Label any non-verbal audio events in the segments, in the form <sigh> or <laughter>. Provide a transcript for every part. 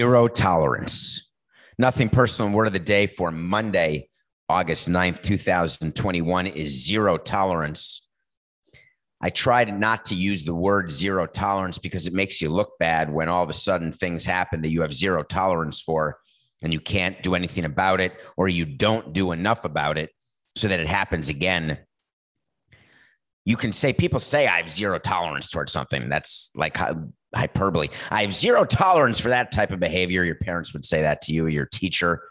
Zero tolerance. Nothing personal word of the day for Monday, August 9th, 2021 is zero tolerance. I tried not to use the word zero tolerance because it makes you look bad when all of a sudden things happen that you have zero tolerance for and you can't do anything about it or you don't do enough about it so that it happens again. You can say, people say I have zero tolerance towards something. That's like hy- hyperbole. I have zero tolerance for that type of behavior. Your parents would say that to you, your teacher.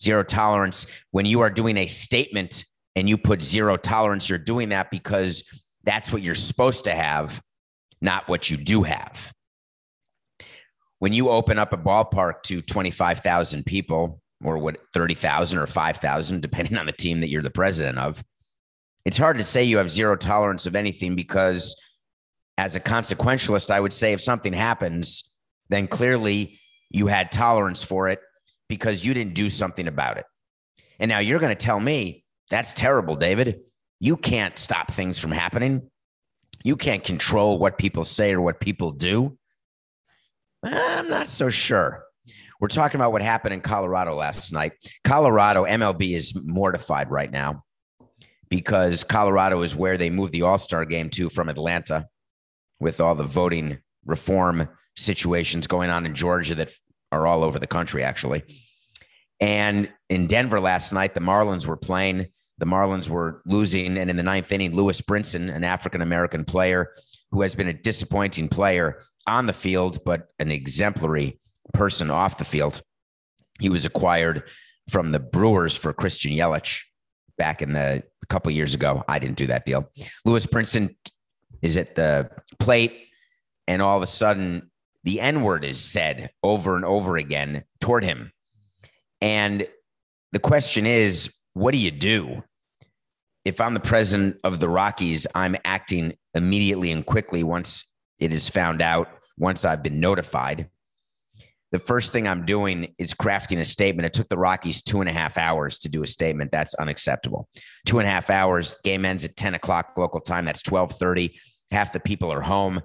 Zero tolerance. When you are doing a statement and you put zero tolerance, you're doing that because that's what you're supposed to have, not what you do have. When you open up a ballpark to 25,000 people, or what 30,000 or 5,000, depending on the team that you're the president of, it's hard to say you have zero tolerance of anything because as a consequentialist, I would say if something happens, then clearly you had tolerance for it because you didn't do something about it. And now you're going to tell me that's terrible, David. You can't stop things from happening. You can't control what people say or what people do. Eh, I'm not so sure. We're talking about what happened in Colorado last night. Colorado, MLB is mortified right now because Colorado is where they moved the All Star game to from Atlanta with all the voting reform situations going on in Georgia that are all over the country, actually. And in Denver last night, the Marlins were playing. The Marlins were losing. And in the ninth inning, Lewis Brinson, an African American player who has been a disappointing player on the field, but an exemplary person off the field, he was acquired from the Brewers for Christian Yelich back in the a couple years ago. I didn't do that deal. Lewis Brinson is at the plate, and all of a sudden, the N word is said over and over again toward him. And the question is, what do you do? If I'm the president of the Rockies, I'm acting immediately and quickly once it is found out, once I've been notified. The first thing I'm doing is crafting a statement. It took the Rockies two and a half hours to do a statement. That's unacceptable. Two and a half hours. Game ends at 10 o'clock local time. That's 1230 half the people are home.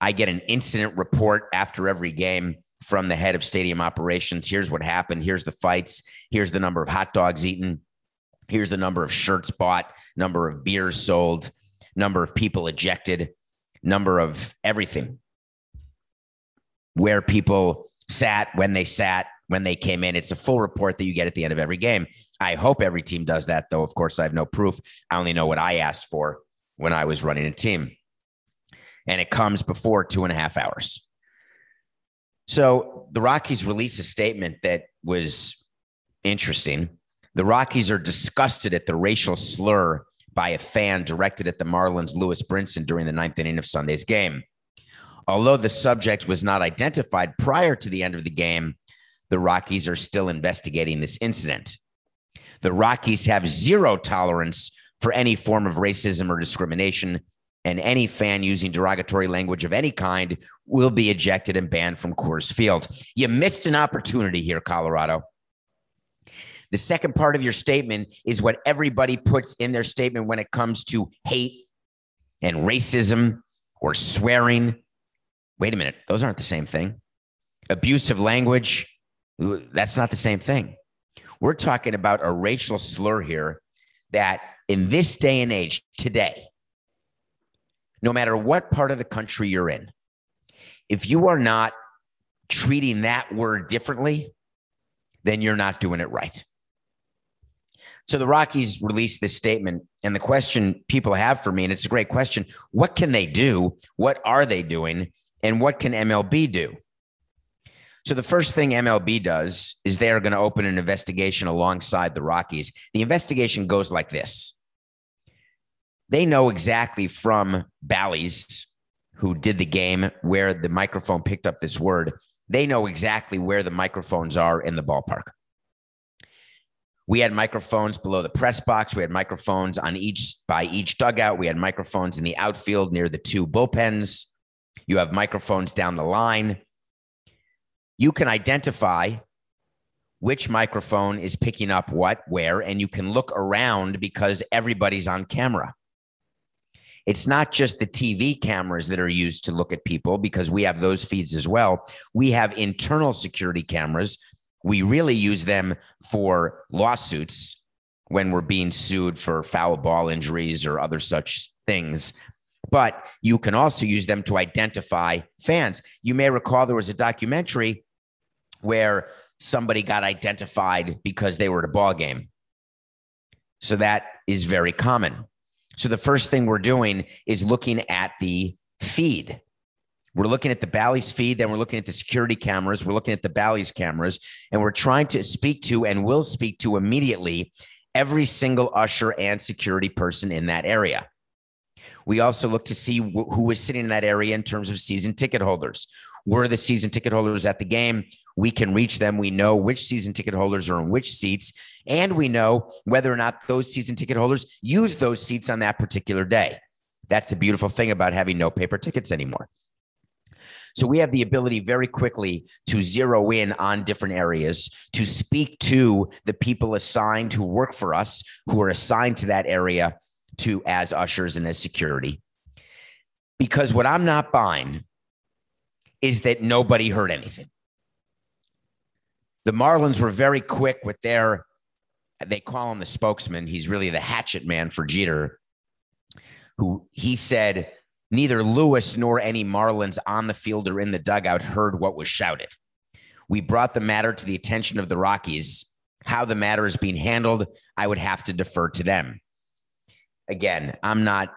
I get an incident report after every game from the head of stadium operations. Here's what happened. Here's the fights. Here's the number of hot dogs eaten. Here's the number of shirts bought, number of beers sold, number of people ejected, number of everything. Where people sat, when they sat, when they came in. It's a full report that you get at the end of every game. I hope every team does that, though. Of course, I have no proof. I only know what I asked for when I was running a team and it comes before two and a half hours. So the Rockies released a statement that was interesting. The Rockies are disgusted at the racial slur by a fan directed at the Marlins, Lewis Brinson, during the ninth inning of Sunday's game. Although the subject was not identified prior to the end of the game, the Rockies are still investigating this incident. The Rockies have zero tolerance for any form of racism or discrimination and any fan using derogatory language of any kind will be ejected and banned from Coors Field. You missed an opportunity here, Colorado. The second part of your statement is what everybody puts in their statement when it comes to hate and racism or swearing. Wait a minute, those aren't the same thing. Abusive language, that's not the same thing. We're talking about a racial slur here that in this day and age, today, no matter what part of the country you're in, if you are not treating that word differently, then you're not doing it right. So the Rockies released this statement, and the question people have for me, and it's a great question what can they do? What are they doing? And what can MLB do? So the first thing MLB does is they are going to open an investigation alongside the Rockies. The investigation goes like this. They know exactly from Bally's, who did the game where the microphone picked up this word, they know exactly where the microphones are in the ballpark. We had microphones below the press box. We had microphones on each by each dugout. We had microphones in the outfield near the two bullpens. You have microphones down the line. You can identify which microphone is picking up what, where, and you can look around because everybody's on camera. It's not just the TV cameras that are used to look at people because we have those feeds as well. We have internal security cameras we really use them for lawsuits when we're being sued for foul ball injuries or other such things. But you can also use them to identify fans. You may recall there was a documentary where somebody got identified because they were at a ball game. So that is very common. So the first thing we're doing is looking at the feed we're looking at the Bally's feed, then we're looking at the security cameras, we're looking at the Bally's cameras, and we're trying to speak to and will speak to immediately every single usher and security person in that area. We also look to see wh- who is sitting in that area in terms of season ticket holders. Were the season ticket holders at the game? We can reach them. We know which season ticket holders are in which seats, and we know whether or not those season ticket holders use those seats on that particular day. That's the beautiful thing about having no paper tickets anymore. So we have the ability very quickly to zero in on different areas, to speak to the people assigned who work for us, who are assigned to that area to as ushers and as security. Because what I'm not buying is that nobody heard anything. The Marlins were very quick with their, they call him the spokesman. He's really the hatchet man for Jeter, who he said, Neither Lewis nor any Marlins on the field or in the dugout heard what was shouted. We brought the matter to the attention of the Rockies. How the matter is being handled, I would have to defer to them. Again, I'm not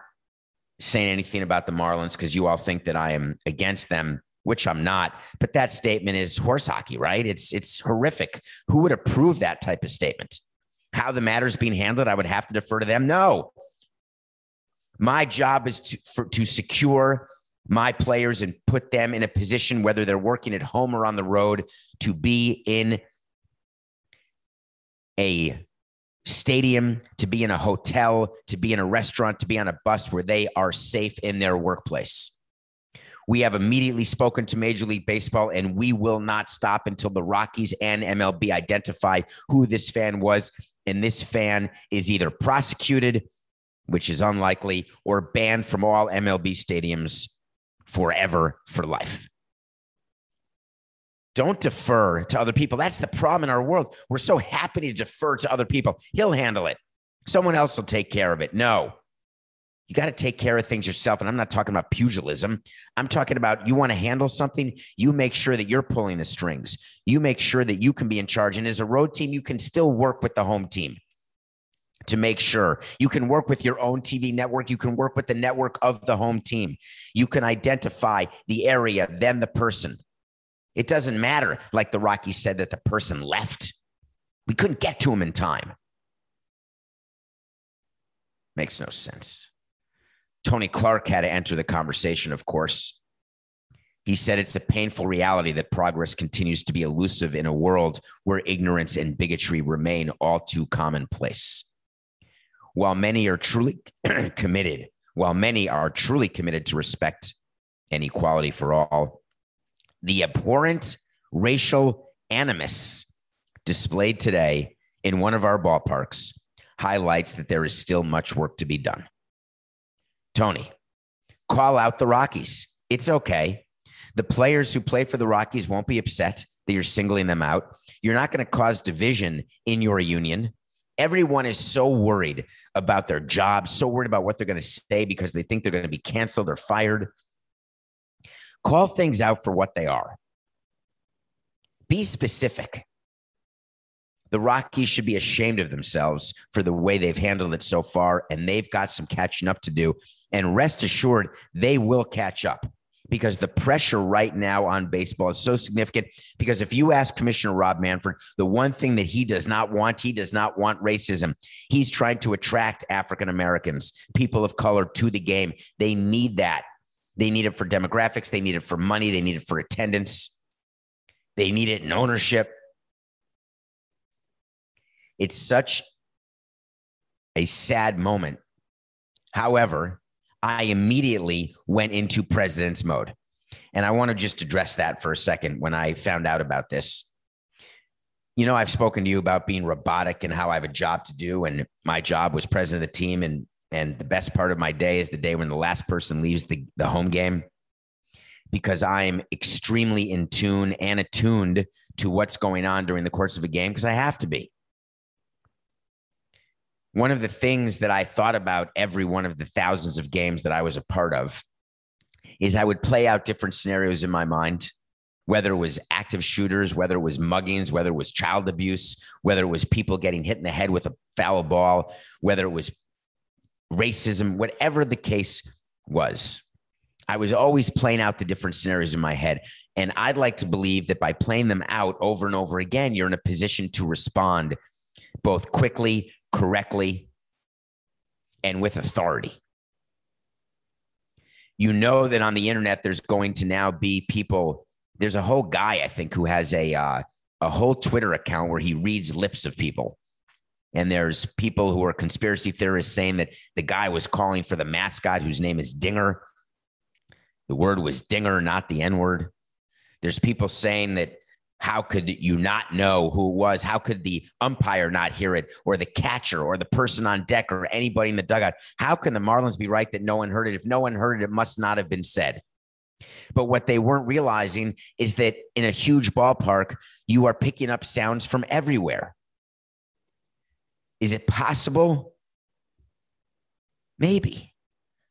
saying anything about the Marlins because you all think that I am against them, which I'm not. But that statement is horse hockey, right? It's it's horrific. Who would approve that type of statement? How the matter's being handled, I would have to defer to them. No, my job is to, for, to secure my players and put them in a position, whether they're working at home or on the road, to be in a stadium, to be in a hotel, to be in a restaurant, to be on a bus where they are safe in their workplace. We have immediately spoken to Major League Baseball, and we will not stop until the Rockies and MLB identify who this fan was. And this fan is either prosecuted which is unlikely, or banned from all MLB stadiums forever for life. Don't defer to other people. That's the problem in our world. We're so happy to defer to other people. He'll handle it. Someone else will take care of it. No, you got to take care of things yourself. And I'm not talking about pugilism. I'm talking about you want to handle something, you make sure that you're pulling the strings. You make sure that you can be in charge. And as a road team, you can still work with the home team to make sure you can work with your own TV network. You can work with the network of the home team. You can identify the area, then the person. It doesn't matter, like the Rockies said, that the person left. We couldn't get to him in time. Makes no sense. Tony Clark had to enter the conversation, of course. He said it's a painful reality that progress continues to be elusive in a world where ignorance and bigotry remain all too commonplace while many are truly <clears throat> committed, while many are truly committed to respect and equality for all, the abhorrent racial animus displayed today in one of our ballparks highlights that there is still much work to be done. Tony, call out the Rockies. It's okay. The players who play for the Rockies won't be upset that you're singling them out. You're not going to cause division in your union. Everyone is so worried about their jobs, so worried about what they're going to say because they think they're going to be canceled or fired. Call things out for what they are. Be specific. The Rockies should be ashamed of themselves for the way they've handled it so far, and they've got some catching up to do. And rest assured, they will catch up because the pressure right now on baseball is so significant. Because if you ask Commissioner Rob Manfred, the one thing that he does not want, he does not want racism. He's trying to attract African Americans, people of color to the game. They need that. They need it for demographics, they need it for money, they need it for attendance, they need it in ownership. It's such a sad moment. However, I immediately went into president's mode. And I want to just address that for a second when I found out about this. You know, I've spoken to you about being robotic and how I have a job to do. And my job was president of the team. And, and the best part of my day is the day when the last person leaves the, the home game because I'm extremely in tune and attuned to what's going on during the course of a game because I have to be one of the things that I thought about every one of the thousands of games that I was a part of is I would play out different scenarios in my mind, whether it was active shooters, whether it was muggings, whether it was child abuse, whether it was people getting hit in the head with a foul ball, whether it was racism, whatever the case was. I was always playing out the different scenarios in my head. And I'd like to believe that by playing them out over and over again, you're in a position to respond both quickly, correctly, and with authority. You know that on the internet, there's going to now be people. There's a whole guy, I think, who has a uh, a whole Twitter account where he reads lips of people. And there's people who are conspiracy theorists saying that the guy was calling for the mascot whose name is Dinger. The word was Dinger, not the N word. There's people saying that how could you not know who it was? How could the umpire not hear it, or the catcher, or the person on deck, or anybody in the dugout? How can the Marlins be right that no one heard it? If no one heard it, it must not have been said. But what they weren't realizing is that in a huge ballpark, you are picking up sounds from everywhere. Is it possible? Maybe.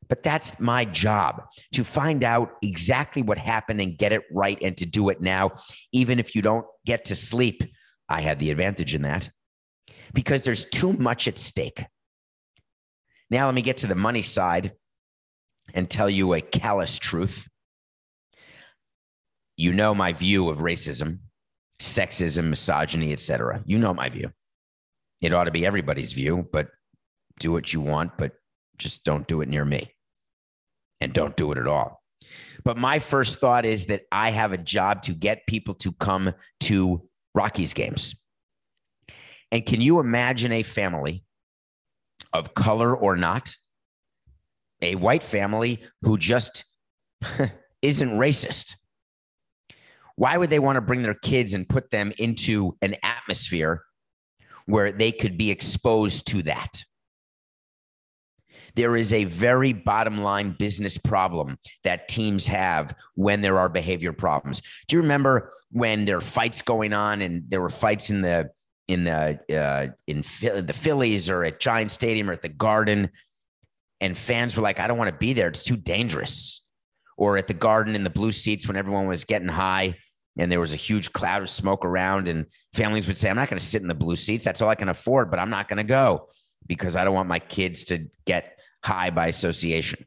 But that's my job to find out exactly what happened and get it right and to do it now, even if you don't get to sleep. I had the advantage in that because there's too much at stake. Now, let me get to the money side and tell you a callous truth. You know my view of racism, sexism, misogyny, etc. You know my view. It ought to be everybody's view, but do what you want, but just don't do it near me and don't do it at all. But my first thought is that I have a job to get people to come to Rockies games. And can you imagine a family of color or not, a white family who just <laughs> isn't racist? Why would they want to bring their kids and put them into an atmosphere where they could be exposed to that? There is a very bottom line business problem that teams have when there are behavior problems. Do you remember when there are fights going on and there were fights in the in the uh, in the Phillies or at Giant Stadium or at the Garden, and fans were like, "I don't want to be there; it's too dangerous." Or at the Garden in the blue seats when everyone was getting high and there was a huge cloud of smoke around, and families would say, "I'm not going to sit in the blue seats; that's all I can afford, but I'm not going to go." because I don't want my kids to get high by association.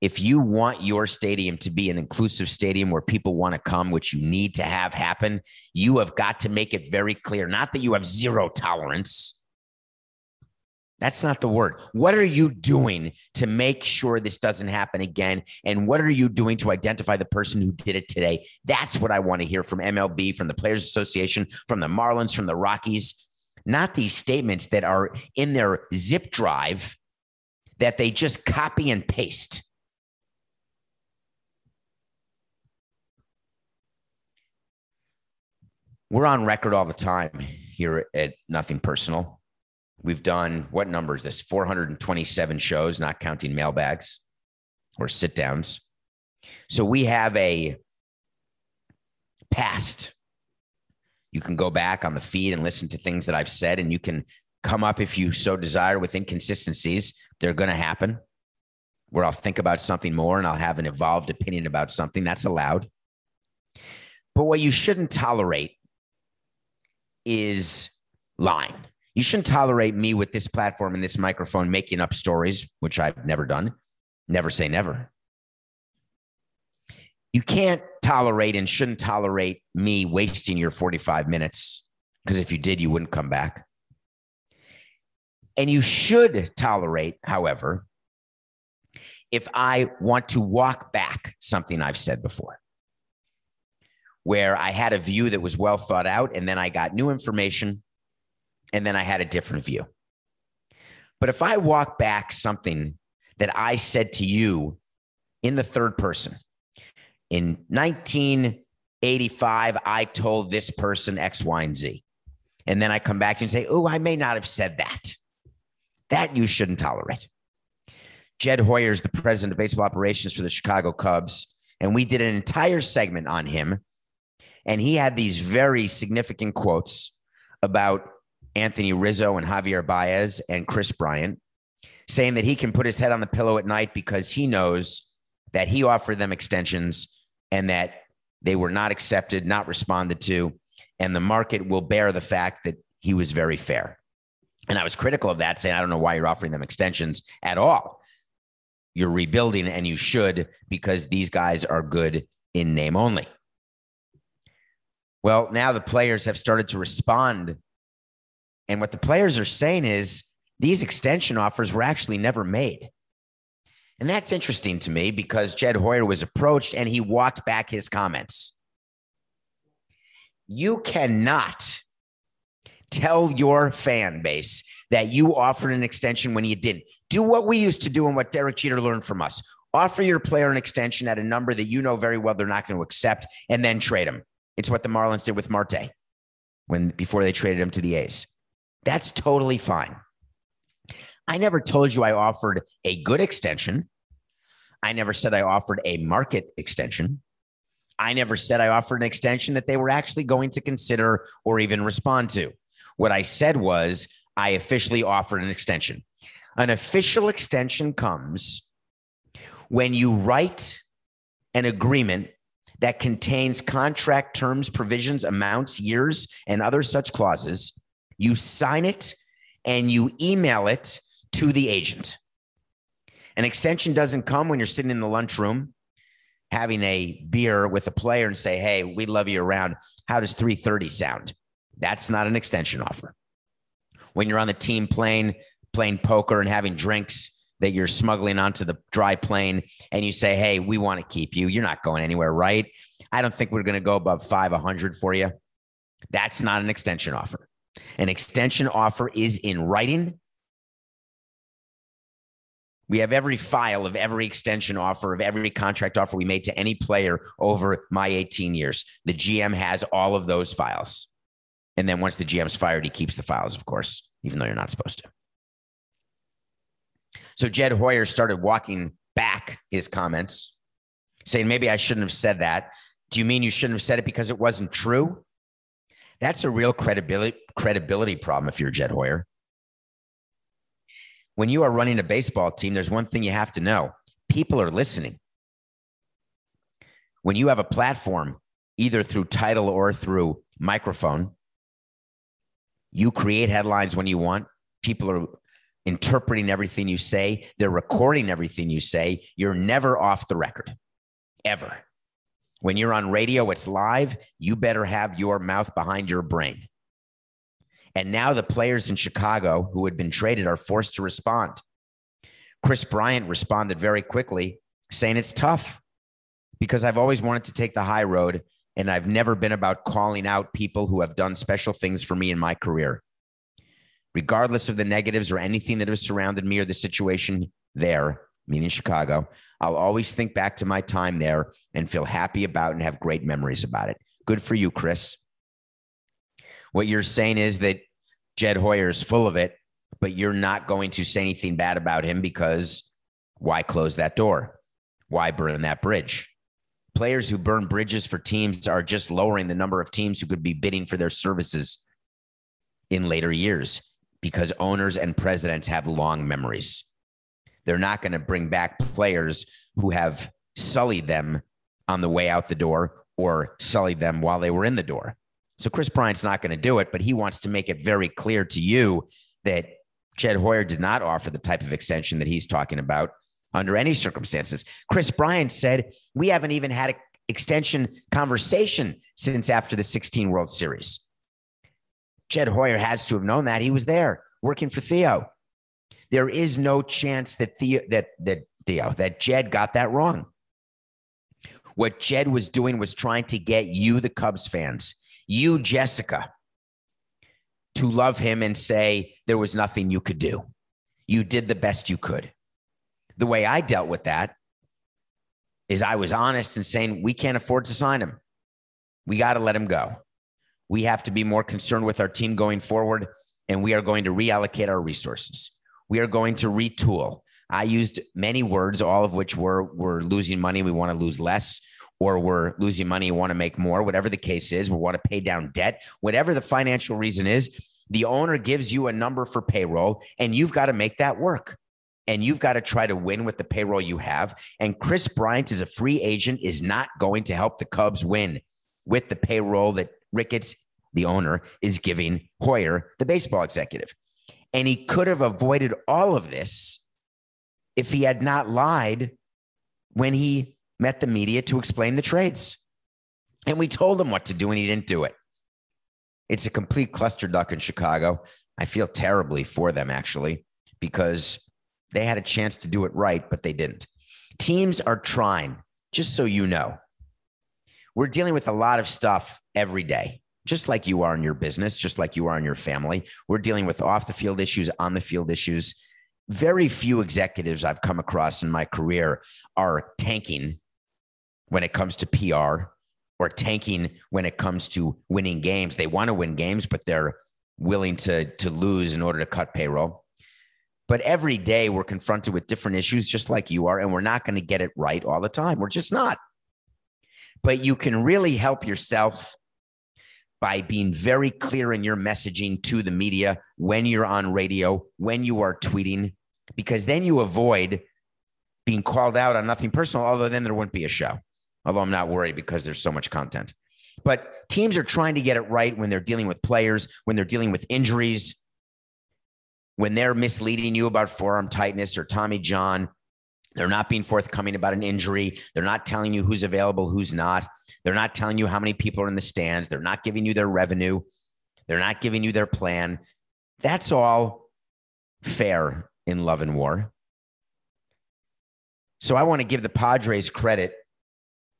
If you want your stadium to be an inclusive stadium where people want to come, which you need to have happen, you have got to make it very clear not that you have zero tolerance. That's not the word. What are you doing to make sure this doesn't happen again? And what are you doing to identify the person who did it today? That's what I want to hear from MLB, from the Players Association, from the Marlins, from the Rockies, not these statements that are in their zip drive that they just copy and paste. We're on record all the time here at Nothing Personal. We've done what number is this? 427 shows, not counting mailbags or sit downs. So we have a past. You can go back on the feed and listen to things that I've said, and you can come up if you so desire with inconsistencies. They're going to happen where I'll think about something more and I'll have an evolved opinion about something. That's allowed. But what you shouldn't tolerate is lying. You shouldn't tolerate me with this platform and this microphone making up stories, which I've never done. Never say never. You can't tolerate and shouldn't tolerate me wasting your 45 minutes because if you did, you wouldn't come back. And you should tolerate, however, if I want to walk back something I've said before, where I had a view that was well thought out, and then I got new information, and then I had a different view. But if I walk back something that I said to you in the third person, in 1985, I told this person X, Y, and Z. And then I come back and say, Oh, I may not have said that. That you shouldn't tolerate. Jed Hoyer is the president of baseball operations for the Chicago Cubs. And we did an entire segment on him. And he had these very significant quotes about Anthony Rizzo and Javier Baez and Kris Bryant, saying that he can put his head on the pillow at night because he knows that he offered them extensions and that they were not accepted, not responded to. And the market will bear the fact that he was very fair. And I was critical of that, saying, I don't know why you're offering them extensions at all you're rebuilding and you should because these guys are good in name only. Well, now the players have started to respond. And what the players are saying is these extension offers were actually never made. And that's interesting to me because Jed Hoyer was approached and he walked back his comments. You cannot tell your fan base that you offered an extension when you didn't. Do what we used to do and what Derek Jeter learned from us. Offer your player an extension at a number that you know very well they're not going to accept and then trade him. It's what the Marlins did with Marte when before they traded him to the A's. That's totally fine. I never told you I offered a good extension. I never said I offered a market extension. I never said I offered an extension that they were actually going to consider or even respond to. What I said was, I officially offered an extension. An official extension comes when you write an agreement that contains contract terms, provisions, amounts, years, and other such clauses. You sign it and you email it to the agent. An extension doesn't come when you're sitting in the lunchroom having a beer with a player and say, "Hey, we love you around. How does 330 sound?" That's not an extension offer. When you're on the team plane, playing poker and having drinks that you're smuggling onto the dry plane, and you say, Hey, we want to keep you. You're not going anywhere, right? I don't think we're going to go above 500 for you. That's not an extension offer. An extension offer is in writing. We have every file of every extension offer, of every contract offer we made to any player over my 18 years. The GM has all of those files. And then once the GM's fired, he keeps the files, of course, even though you're not supposed to. So Jed Hoyer started walking back his comments, saying, maybe I shouldn't have said that. Do you mean you shouldn't have said it because it wasn't true? That's a real credibility credibility problem if you're Jed Hoyer. When you are running a baseball team, there's one thing you have to know. People are listening. When you have a platform, either through title or through microphone, you create headlines when you want. People are interpreting everything you say, they're recording everything you say. You're never off the record, ever. When you're on radio, it's live. You better have your mouth behind your brain. And now the players in Chicago who had been traded are forced to respond. Kris Bryant responded very quickly, saying it's tough because I've always wanted to take the high road and I've never been about calling out people who have done special things for me in my career. Regardless of the negatives or anything that has surrounded me or the situation there, meaning Chicago, I'll always think back to my time there and feel happy about and have great memories about it. Good for you, Kris. What you're saying is that Jed Hoyer is full of it, but you're not going to say anything bad about him because why close that door? Why burn that bridge? Players who burn bridges for teams are just lowering the number of teams who could be bidding for their services in later years because owners and presidents have long memories. They're not going to bring back players who have sullied them on the way out the door or sullied them while they were in the door. So Kris Bryant's not going to do it, but he wants to make it very clear to you that Jed Hoyer did not offer the type of extension that he's talking about under any circumstances. Kris Bryant said, We haven't even had an extension conversation since after the 16 World Series. Jed Hoyer has to have known that. He was there working for Theo. There is no chance that Theo that that Theo that Jed got that wrong. What Jed was doing was trying to get you, the Cubs fans, you, Jessica, to love him and say there was nothing you could do. You did the best you could. The way I dealt with that is I was honest and saying, we can't afford to sign him. We got to let him go. We have to be more concerned with our team going forward, and we are going to reallocate our resources. We are going to retool. I used many words, all of which were we're losing money, we want to lose less, or we're losing money, we want to make more, whatever the case is, we want to pay down debt, whatever the financial reason is, the owner gives you a number for payroll, and you've got to make that work. And you've got to try to win with the payroll you have. And Kris Bryant, is a free agent, is not going to help the Cubs win with the payroll that Ricketts, the owner, is giving Hoyer, the baseball executive. And he could have avoided all of this if he had not lied when he met the media to explain the trades. And we told him what to do, and he didn't do it. It's a complete cluster duck in Chicago. I feel terribly for them, actually, because they had a chance to do it right, but they didn't. Teams are trying, just so you know. We're dealing with a lot of stuff every day, just like you are in your business, just like you are in your family. We're dealing with off the field issues, on the field issues. Very few executives I've come across in my career are tanking when it comes to PR or tanking when it comes to winning games. They want to win games, but they're willing to, to lose in order to cut payroll. But every day we're confronted with different issues, just like you are, and we're not going to get it right all the time. We're just not. But you can really help yourself by being very clear in your messaging to the media when you're on radio, when you are tweeting, because then you avoid being called out on nothing personal, although then there wouldn't be a show although I'm not worried because there's so much content. But teams are trying to get it right when they're dealing with players, when they're dealing with injuries, when they're misleading you about forearm tightness or Tommy John. They're not being forthcoming about an injury. They're not telling you who's available, who's not. They're not telling you how many people are in the stands. They're not giving you their revenue. They're not giving you their plan. That's all fair in love and war. So I want to give the Padres credit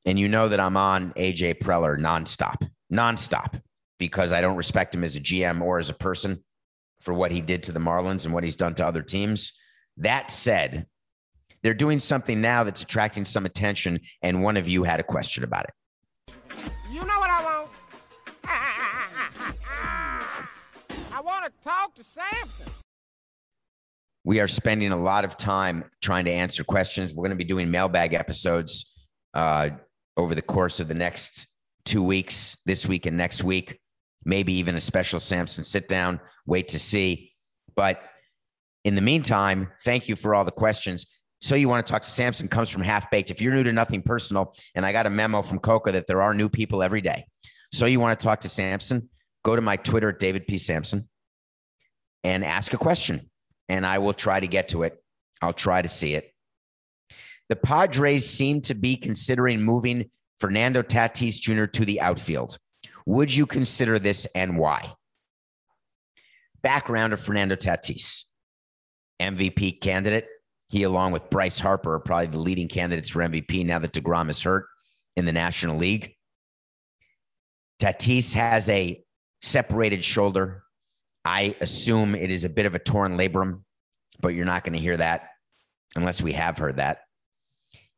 and you know that I'm on AJ Preller nonstop, nonstop, because I don't respect him as a GM or as a person for what he did to the Marlins and what he's done to other teams. That said, they're doing something now that's attracting some attention, and one of you had a question about it. You know what I want? <laughs> I want to talk to Samson. We are spending a lot of time trying to answer questions. We're going to be doing mailbag episodes uh, over the course of the next two weeks, this week and next week, maybe even a special Samson sit down, wait to see. But in the meantime, thank you for all the questions. So you want to talk to Samson comes from Half Baked. If you're new to Nothing Personal, and I got a memo from Coca that there are new people every day. So you want to talk to Samson, go to my Twitter David P. Samson and ask a question, and I will try to get to it. I'll try to see it. The Padres seem to be considering moving Fernando Tatis Jr. to the outfield. Would you consider this and why? Background of Fernando Tatis, MVP candidate. He, along with Bryce Harper, are probably the leading candidates for MVP now that DeGrom is hurt in the National League. Tatis has a separated shoulder. I assume it is a bit of a torn labrum, but you're not going to hear that unless we have heard that.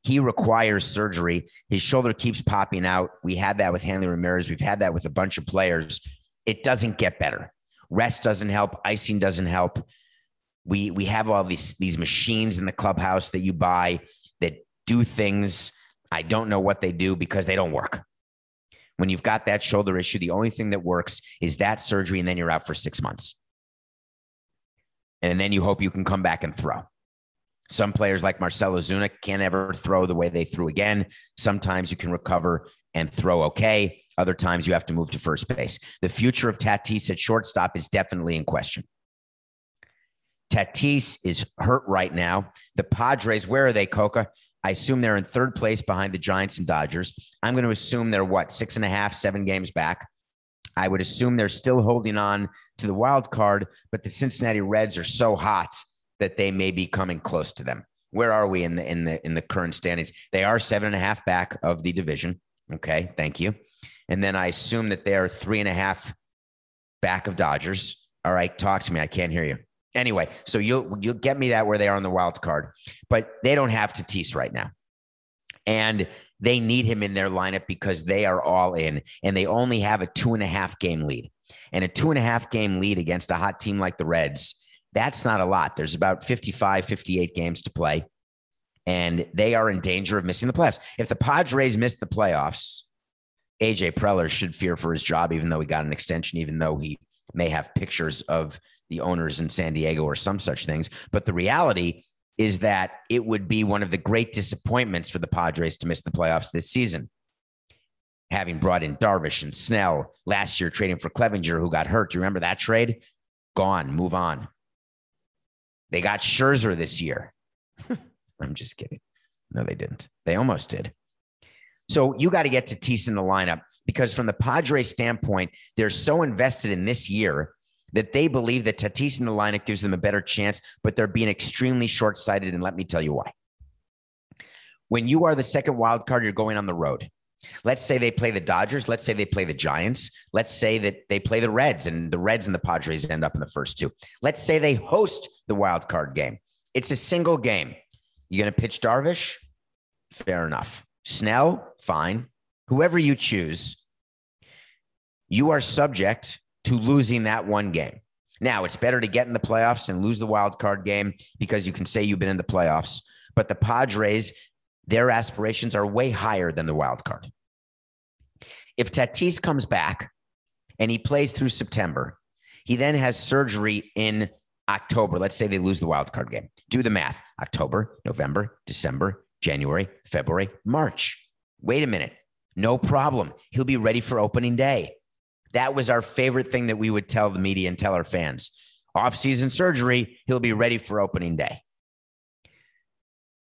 He requires surgery. His shoulder keeps popping out. We had that with Hanley Ramirez. We've had that with a bunch of players. It doesn't get better. Rest doesn't help. Icing doesn't help. We we have all these these machines in the clubhouse that you buy that do things. I don't know what they do because they don't work. When you've got that shoulder issue, the only thing that works is that surgery, and then you're out for six months. And then you hope you can come back and throw. Some players like Marcell Ozuna can't ever throw the way they threw again. Sometimes you can recover and throw okay. Other times you have to move to first base. The future of Tatis at shortstop is definitely in question. Tatis is hurt right now. The Padres, where are they, Coca? I assume they're in third place behind the Giants and Dodgers. I'm going to assume they're what, six and a half, seven games back. I would assume they're still holding on to the wild card, but the Cincinnati Reds are so hot that they may be coming close to them. Where are we in the in the in the current standings? They are seven and a half back of the division. Okay, thank you. And then I assume that they are three and a half back of Dodgers. All right, talk to me. I can't hear you. Anyway, so you'll you'll get me that where they are on the wild card, but they don't have Tatis right now, and they need him in their lineup because they are all in, and they only have a two and a half game lead, and a two and a half game lead against a hot team like the Reds. That's not a lot. There's about 55, 58 games to play, and they are in danger of missing the playoffs. If the Padres miss the playoffs, AJ Preller should fear for his job, even though he got an extension, even though he may have pictures of the owners in San Diego or some such things. But the reality is that it would be one of the great disappointments for the Padres to miss the playoffs this season. Having brought in Darvish and Snell last year, trading for Clevinger, who got hurt. Do you remember that trade? Gone, move on. They got Scherzer this year. <laughs> I'm just kidding. No, they didn't. They almost did. So you got to get Tatis in the lineup because, from the Padres standpoint, they're so invested in this year that they believe that Tatis in the lineup gives them a better chance, but they're being extremely short sighted. And let me tell you why. When you are the second wild card, you're going on the road. Let's say they play the Dodgers. Let's say they play the Giants. Let's say that they play the Reds and the Reds and the Padres end up in the first two. Let's say they host the wild card game. It's a single game. You're going to pitch Darvish? Fair enough. Snell, fine. Whoever you choose, you are subject to losing that one game. Now, it's better to get in the playoffs and lose the wild card game because you can say you've been in the playoffs. But the Padres, their aspirations are way higher than the wild card. If Tatis comes back and he plays through September, he then has surgery in October. Let's say they lose the wild card game. Do the math October, November, December, January, February, March. Wait a minute. No problem. He'll be ready for opening day. That was our favorite thing that we would tell the media and tell our fans. Off-season surgery, he'll be ready for opening day.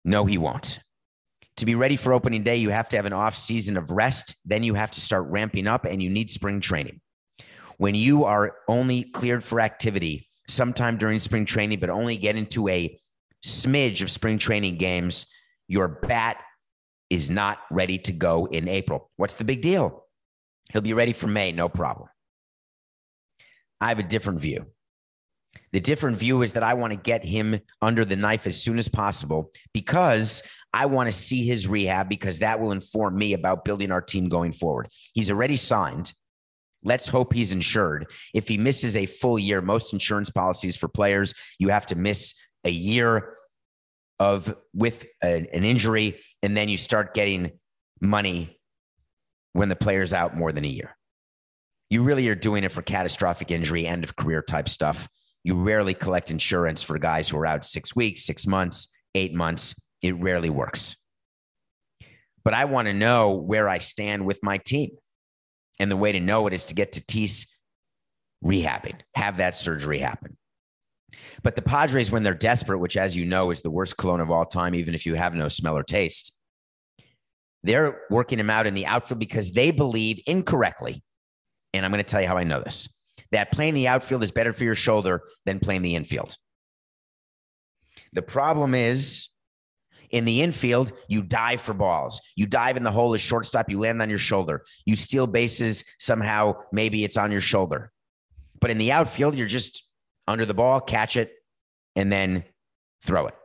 No, he won't. To be ready for opening day, you have to have an off season of rest. Then you have to start ramping up and you need spring training. When you are only cleared for activity sometime during spring training, but only get into a smidge of spring training games, your bat is not ready to go in April. What's the big deal? He'll be ready for May, no problem. I have a different view. The different view is that I want to get him under the knife as soon as possible because I want to see his rehab because that will inform me about building our team going forward. He's already signed. Let's hope he's insured. If he misses a full year, most insurance policies for players, you have to miss a year of with a, an injury, and then you start getting money when the player's out more than a year. You really are doing it for catastrophic injury, end of career type stuff. You rarely collect insurance for guys who are out six weeks, six months, eight months. It rarely works. But I want to know where I stand with my team. And the way to know it is to get Tatis rehabbing, have that surgery happen. But the Padres, when they're desperate, which, as you know, is the worst cologne of all time, even if you have no smell or taste, they're working him out in the outfield because they believe incorrectly. And I'm going to tell you how I know this that playing the outfield is better for your shoulder than playing the infield. The problem is in the infield, you dive for balls. You dive in the hole as shortstop, you land on your shoulder. You steal bases, somehow, maybe it's on your shoulder. But in the outfield, you're just under the ball, catch it, and then throw it.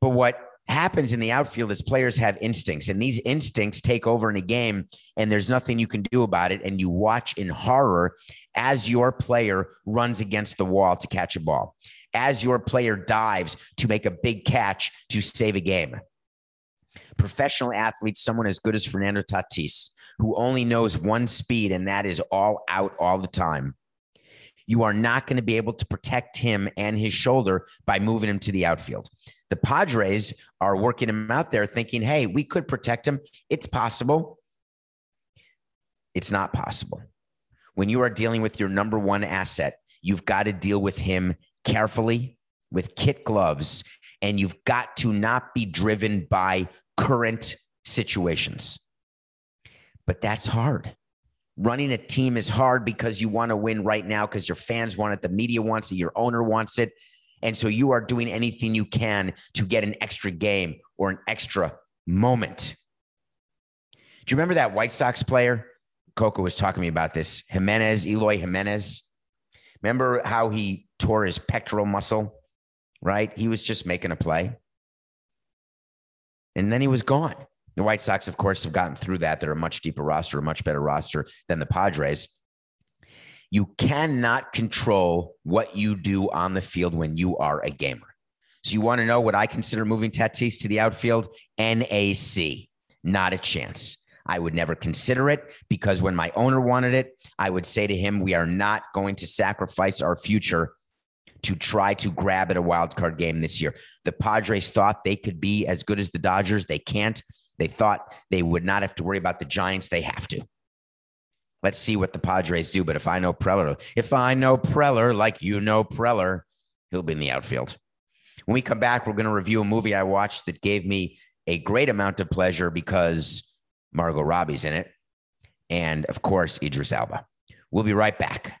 But what happens in the outfield is players have instincts, and these instincts take over in a game, and there's nothing you can do about it. And you watch in horror as your player runs against the wall to catch a ball, as your player dives to make a big catch to save a game. Professional athletes, someone as good as Fernando Tatis, who only knows one speed, and that is all out all the time you are not going to be able to protect him and his shoulder by moving him to the outfield. The Padres are working him out there thinking, hey, we could protect him. It's possible. It's not possible. When you are dealing with your number one asset, you've got to deal with him carefully with kit gloves, and you've got to not be driven by current situations. But that's hard. Running a team is hard because you want to win right now because your fans want it, the media wants it, your owner wants it. And so you are doing anything you can to get an extra game or an extra moment. Do you remember that White Sox player? Coco was talking to me about this. Jimenez, Eloy Jimenez. Remember how he tore his pectoral muscle, right? He was just making a play. And then he was gone. The White Sox, of course, have gotten through that. They're a much deeper roster, a much better roster than the Padres. You cannot control what you do on the field when you are a gamer. So you want to know what I consider moving Tatis to the outfield? NAC. Not a chance. I would never consider it because when my owner wanted it, I would say to him, We are not going to sacrifice our future to try to grab at a wild card game this year. The Padres thought they could be as good as the Dodgers. They can't. They thought they would not have to worry about the Giants. They have to. Let's see what the Padres do. But if I know Preller, if I know Preller like you know Preller, he'll be in the outfield. When we come back, we're going to review a movie I watched that gave me a great amount of pleasure because Margot Robbie's in it. And of course, Idris Elba. We'll be right back.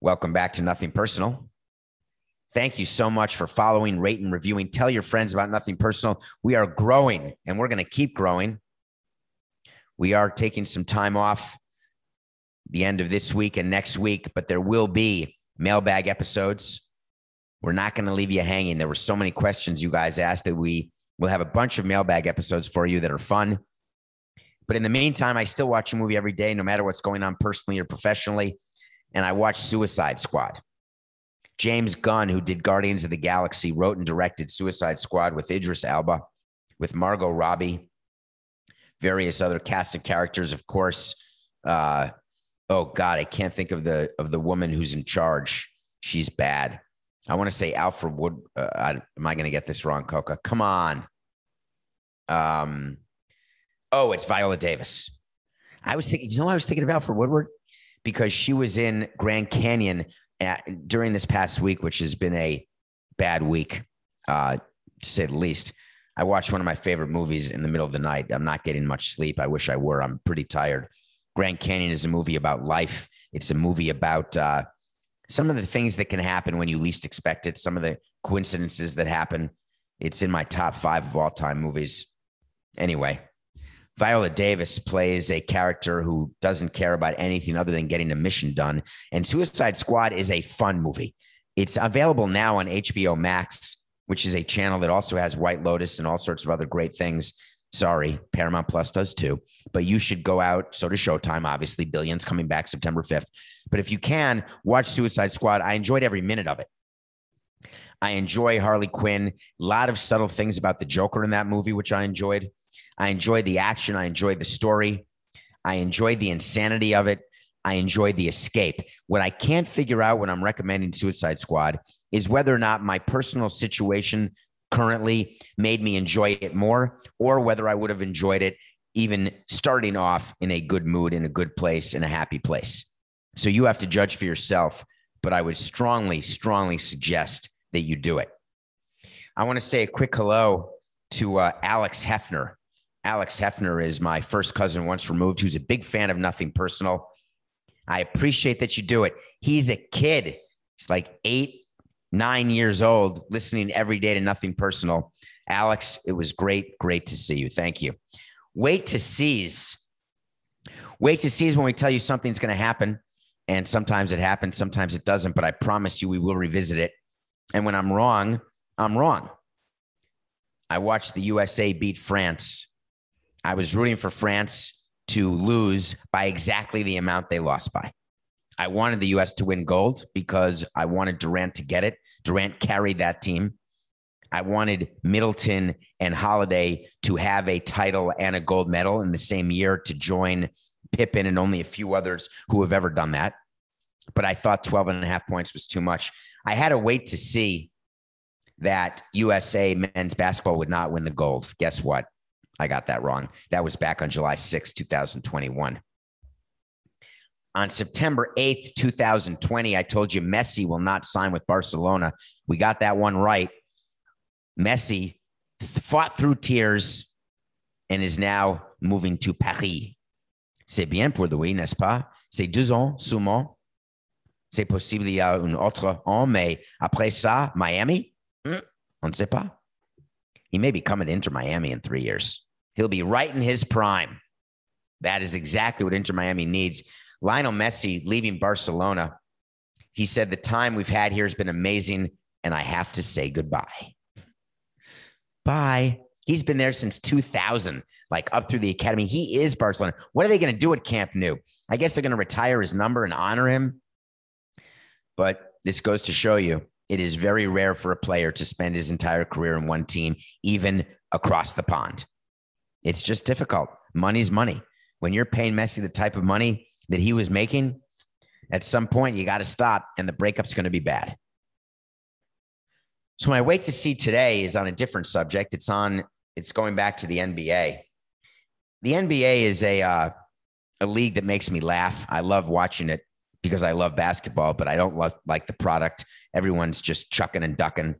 Welcome back to Nothing Personal. Thank you so much for following, rating, and reviewing. Tell your friends about Nothing Personal. We are growing and we're going to keep growing. We are taking some time off the end of this week and next week, but there will be mailbag episodes. We're not going to leave you hanging. There were so many questions you guys asked that we will have a bunch of mailbag episodes for you that are fun. But in the meantime, I still watch a movie every day, no matter what's going on personally or professionally and I watched Suicide Squad. James Gunn, who did Guardians of the Galaxy, wrote and directed Suicide Squad with Idris Elba, with Margot Robbie, various other cast of characters, of course. Uh, oh God, I can't think of the of the woman who's in charge. She's bad. I want to say Alfred Wood. Uh, I, am I going to get this wrong, Coca? Come on. Um. Oh, it's Viola Davis. I was thinking. Do you know, I was thinking about for Woodard because she was in Grand Canyon at, during this past week, which has been a bad week, uh, to say the least. I watched one of my favorite movies in the middle of the night. I'm not getting much sleep. I wish I were. I'm pretty tired. Grand Canyon is a movie about life. It's a movie about uh, some of the things that can happen when you least expect it, some of the coincidences that happen. It's in my top five of all time movies. Anyway, Viola Davis plays a character who doesn't care about anything other than getting a mission done. And Suicide Squad is a fun movie. It's available now on HBO Max, which is a channel that also has White Lotus and all sorts of other great things. Sorry, Paramount Plus does too. But you should go out. So does Showtime, obviously. Billions coming back September 5th. But if you can, watch Suicide Squad. I enjoyed every minute of it. I enjoy Harley Quinn. A lot of subtle things about the Joker in that movie, which I enjoyed. I enjoyed the action. I enjoyed the story. I enjoyed the insanity of it. I enjoyed the escape. What I can't figure out when I'm recommending Suicide Squad is whether or not my personal situation currently made me enjoy it more or whether I would have enjoyed it even starting off in a good mood, in a good place, in a happy place. So you have to judge for yourself, but I would strongly, strongly suggest that you do it. I want to say a quick hello to uh, Alex Hefner. Alex Hefner is my first cousin once removed, who's a big fan of Nothing Personal. I appreciate that you do it. He's a kid. He's like eight, nine years old, listening every day to Nothing Personal. Alex, it was great, great to see you. Thank you. Wait to seize. Wait to seize when we tell you something's going to happen. And sometimes it happens, sometimes it doesn't, but I promise you we will revisit it. And when I'm wrong, I'm wrong. I watched the USA beat France I was rooting for France to lose by exactly the amount they lost by. I wanted the US to win gold because I wanted Durant to get it. Durant carried that team. I wanted Middleton and Holiday to have a title and a gold medal in the same year to join Pippen and only a few others who have ever done that. But I thought 12 and a half points was too much. I had to wait to see that USA men's basketball would not win the gold. Guess what? I got that wrong. That was back on July 6, 2021. On September 8th, 2020, I told you Messi will not sign with Barcelona. We got that one right. Messi fought through tears and is now moving to Paris. C'est bien pour lui, n'est-ce pas? C'est deux ans seulement. C'est possible, il y a un autre an, mais après ça, Miami? Hmm, on ne sait pas. He may be coming into Miami in three years. He'll be right in his prime. That is exactly what Inter Miami needs. Lionel Messi leaving Barcelona. He said, The time we've had here has been amazing, and I have to say goodbye. Bye. He's been there since 2000, like up through the academy. He is Barcelona. What are they going to do at Camp Nou? I guess they're going to retire his number and honor him. But this goes to show you it is very rare for a player to spend his entire career in one team, even across the pond. It's just difficult. Money's money. When you're paying Messi the type of money that he was making, at some point you got to stop and the breakup's going to be bad. So my wait to see today is on a different subject. It's on it's going back to the NBA. The NBA is a uh, a league that makes me laugh. I love watching it because I love basketball, but I don't love like the product. Everyone's just chucking and ducking.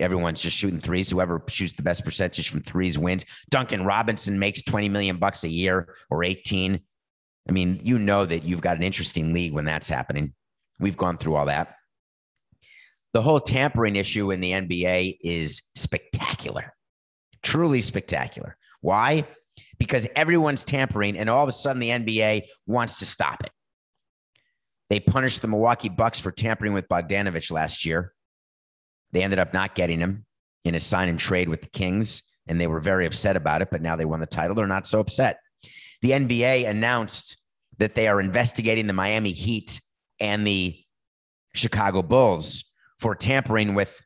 Everyone's just shooting threes. Whoever shoots the best percentage from threes wins. Duncan Robinson makes 20 million bucks a year or 18. I mean, you know that you've got an interesting league when that's happening. We've gone through all that. The whole tampering issue in the NBA is spectacular truly spectacular. Why? Because everyone's tampering, and all of a sudden the NBA wants to stop it. They punished the Milwaukee Bucks for tampering with Bogdanovich last year. They ended up not getting him in a sign and trade with the Kings, and they were very upset about it. But now they won the title. They're not so upset. The NBA announced that they are investigating the Miami Heat and the Chicago Bulls for tampering with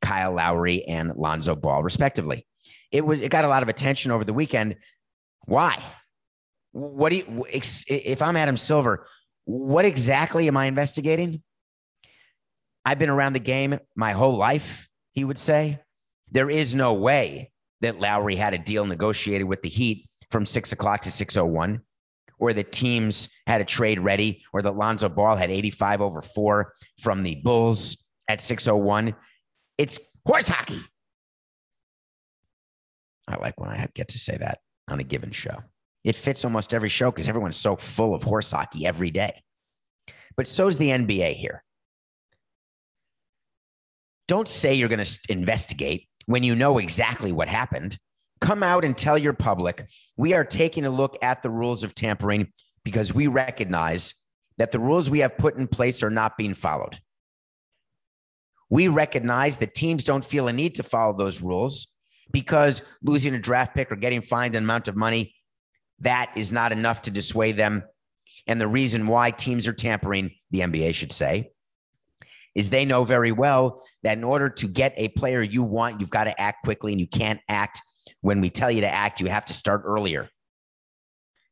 Kyle Lowry and Lonzo Ball, respectively it was it got a lot of attention over the weekend. Why? What do you if I'm Adam Silver, what exactly am I investigating? I've been around the game my whole life, he would say. There is no way that Lowry had a deal negotiated with the Heat from six o'clock to 601, or the teams had a trade ready, or that Lonzo Ball had 85 over four from the Bulls at 601. It's horse hockey. I like when I get to say that on a given show. It fits almost every show because everyone's so full of horse hockey every day. But so's the NBA here. Don't say you're going to investigate when you know exactly what happened. Come out and tell your public we are taking a look at the rules of tampering because we recognize that the rules we have put in place are not being followed. We recognize that teams don't feel a need to follow those rules because losing a draft pick or getting fined an amount of money, that is not enough to dissuade them. And the reason why teams are tampering, the NBA should say, is they know very well that in order to get a player you want, you've got to act quickly and you can't act when we tell you to act. You have to start earlier.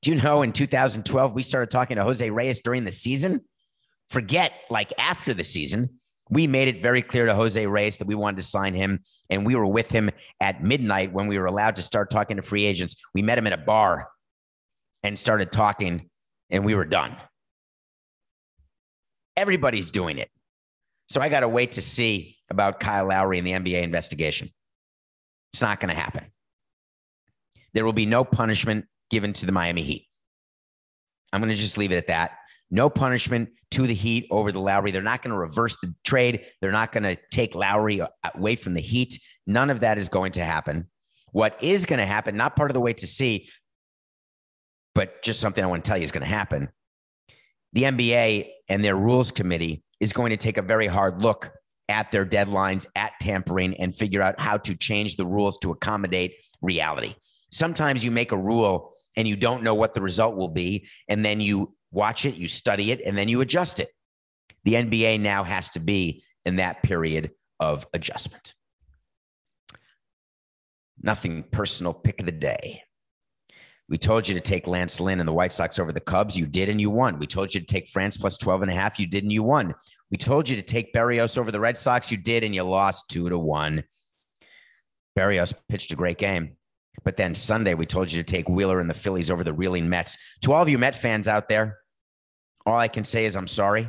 Do you know in 2012, we started talking to Jose Reyes during the season? Forget like after the season we made it very clear to Jose Reyes that we wanted to sign him. And we were with him at midnight when we were allowed to start talking to free agents. We met him at a bar and started talking, and we were done. Everybody's doing it. So I got to wait to see about Kyle Lowry and the NBA investigation. It's not going to happen. There will be no punishment given to the Miami Heat. I'm going to just leave it at that. No punishment to the Heat over the Lowry. They're not going to reverse the trade. They're not going to take Lowry uh, away from the Heat. None of that is going to happen. What is going to happen, not part of the way to see, but just something I want to tell you is going to happen. The NBA and their rules committee is going to take a very hard look at their deadlines, at tampering, and figure out how to change the rules to accommodate reality. Sometimes you make a rule and you don't know what the result will be. And then you watch it, you study it, and then you adjust it. The NBA now has to be in that period of adjustment. Nothing personal pick of the day. We told you to take Lance Lynn and the White Sox over the Cubs. You did and you won. We told you to take France plus 12 and a half. You did and you won. We told you to take Berrios over the Red Sox. You did and you lost two to one. Berrios pitched a great game. But then Sunday, we told you to take Wheeler and the Phillies over the reeling Mets. To all of you Met fans out there, all I can say is I'm sorry.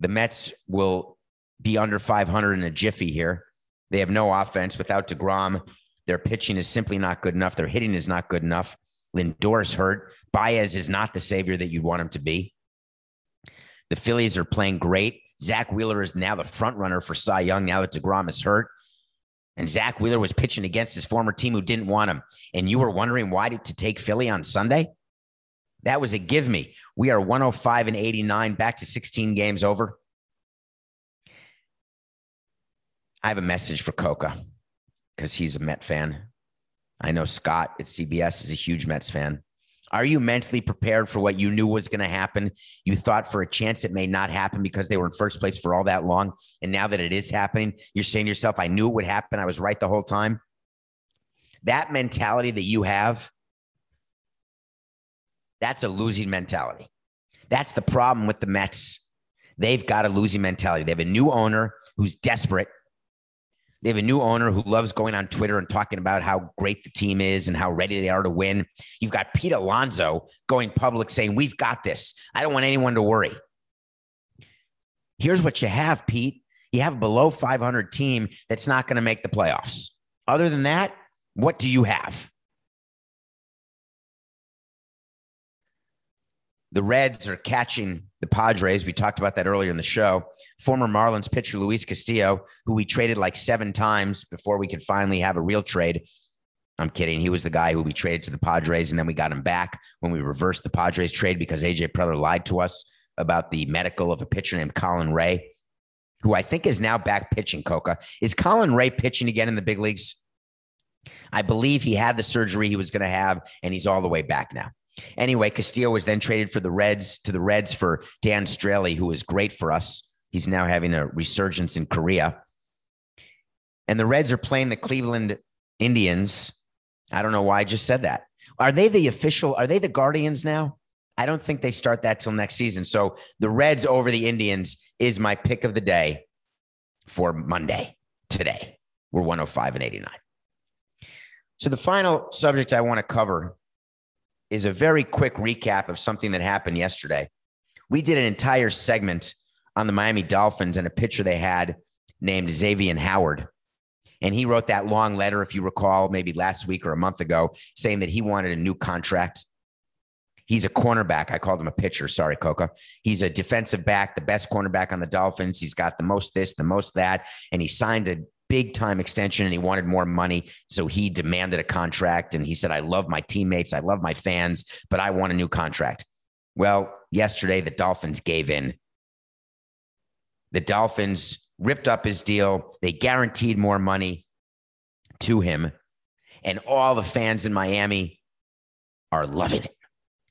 The Mets will be under 500 in a jiffy here. They have no offense without DeGrom. Their pitching is simply not good enough. Their hitting is not good enough. Lindor's hurt. Baez is not the savior that you'd want him to be. The Phillies are playing great. Zack Wheeler is now the front runner for Cy Young now that DeGrom is hurt. And Zack Wheeler was pitching against his former team who didn't want him. And you were wondering why to take Philly on Sunday? That was a give me. We are 105 and 89, back to 16 games over. I have a message for Coca because he's a Met fan. I know Scott at CBS is a huge Mets fan. Are you mentally prepared for what you knew was going to happen? You thought for a chance it may not happen because they were in first place for all that long. And now that it is happening, you're saying to yourself, I knew it would happen. I was right the whole time. That mentality that you have, that's a losing mentality. That's the problem with the Mets. They've got a losing mentality. They have a new owner who's desperate they have a new owner who loves going on Twitter and talking about how great the team is and how ready they are to win. You've got Pete Alonso going public saying, We've got this. I don't want anyone to worry. Here's what you have, Pete. You have a below 500 team that's not going to make the playoffs. Other than that, what do you have? The Reds are catching the Padres. We talked about that earlier in the show. Former Marlins pitcher Luis Castillo, who we traded like seven times before we could finally have a real trade. I'm kidding. He was the guy who we traded to the Padres, and then we got him back when we reversed the Padres trade because AJ Preller lied to us about the medical of a pitcher named Colin Rea, who I think is now back pitching. Coca is Colin Rea pitching again in the big leagues? I believe he had the surgery he was going to have, and he's all the way back now. Anyway, Castillo was then traded for the Reds to the Reds for Dan Straily, who was great for us. He's now having a resurgence in Korea. And the Reds are playing the Cleveland Indians. I don't know why I just said that. Are they the official? Are they the Guardians now? I don't think they start that till next season. So the Reds over the Indians is my pick of the day for Monday today. We're 105 and 89. So the final subject I want to cover is a very quick recap of something that happened yesterday. We did an entire segment on the Miami Dolphins and a pitcher they had named Xavier Howard. And he wrote that long letter, if you recall, maybe last week or a month ago, saying that he wanted a new contract. He's a cornerback. I called him a pitcher. Sorry, Coca. He's a defensive back, the best cornerback on the Dolphins. He's got the most this, the most that. And he signed a big time extension and he wanted more money. So he demanded a contract and he said, I love my teammates. I love my fans, but I want a new contract. Well, yesterday, the Dolphins gave in. The Dolphins ripped up his deal. They guaranteed more money to him. And all the fans in Miami are loving it.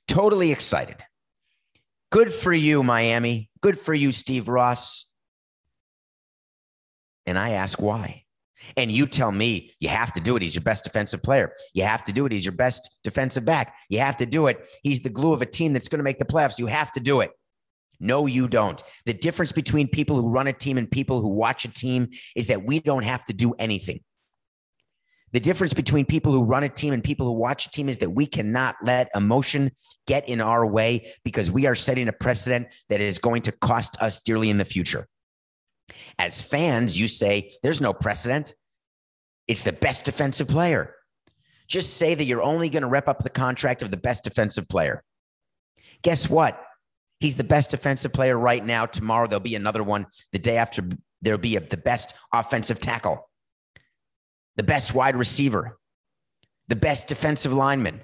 Totally excited. Good for you, Miami. Good for you, Steve Ross. And I ask why. And you tell me you have to do it. He's your best defensive player. You have to do it. He's your best defensive back. You have to do it. He's the glue of a team that's going to make the playoffs. You have to do it. No, you don't. The difference between people who run a team and people who watch a team is that we don't have to do anything. The difference between people who run a team and people who watch a team is that we cannot let emotion get in our way because we are setting a precedent that is going to cost us dearly in the future. As fans, you say there's no precedent. It's the best defensive player. Just say that you're only going to rep up the contract of the best defensive player. Guess what? He's the best defensive player right now. Tomorrow, there'll be another one. The day after, there'll be a, the best offensive tackle, the best wide receiver, the best defensive lineman.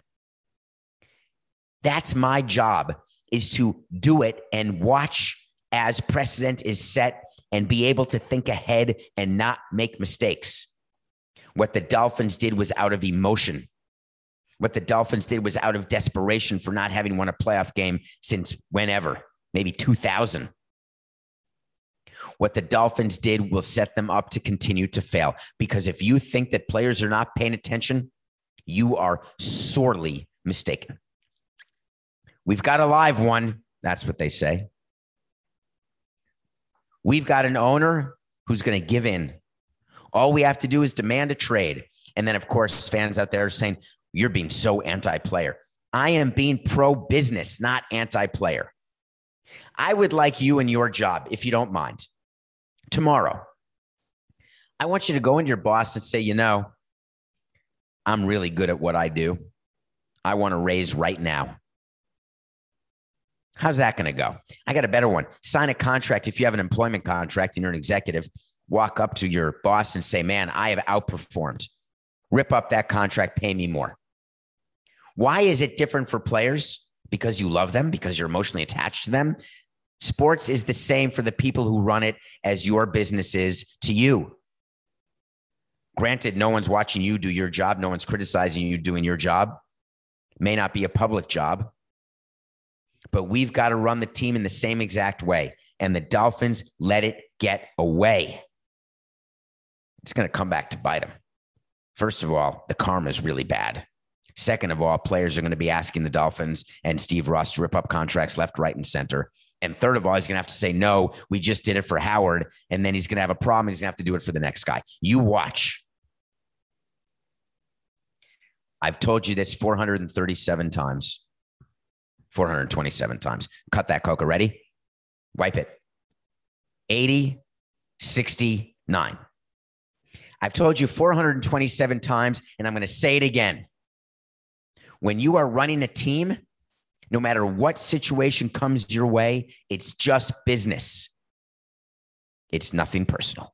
That's my job is to do it and watch as precedent is set and be able to think ahead and not make mistakes. What the Dolphins did was out of emotion. What the Dolphins did was out of desperation for not having won a playoff game since whenever, maybe 2000. What the Dolphins did will set them up to continue to fail. Because if you think that players are not paying attention, you are sorely mistaken. We've got a live one. That's what they say. We've got an owner who's going to give in. All we have to do is demand a trade. And then, of course, fans out there are saying, You're being so anti player. I am being pro business, not anti player. I would like you and your job, if you don't mind, tomorrow. I want you to go into your boss and say, You know, I'm really good at what I do. I want to raise right now. How's that going to go? I got a better one. Sign a contract. If you have an employment contract and you're an executive, walk up to your boss and say, Man, I have outperformed. Rip up that contract, pay me more. Why is it different for players? Because you love them, because you're emotionally attached to them. Sports is the same for the people who run it as your business is to you. Granted, no one's watching you do your job, no one's criticizing you doing your job. May not be a public job, but we've got to run the team in the same exact way. And the Dolphins let it get away. It's going to come back to bite them. First of all, the karma is really bad. Second of all, players are going to be asking the Dolphins and Steve Ross to rip up contracts left, right, and center. And third of all, he's going to have to say, no, we just did it for Howard. And then he's going to have a problem. He's going to have to do it for the next guy. You watch. I've told you this 437 times, 427 times. Cut that, Coca. Ready? Wipe it. 80, 69. I've told you 427 times, and I'm going to say it again. When you are running a team, no matter what situation comes your way, it's just business. It's nothing personal.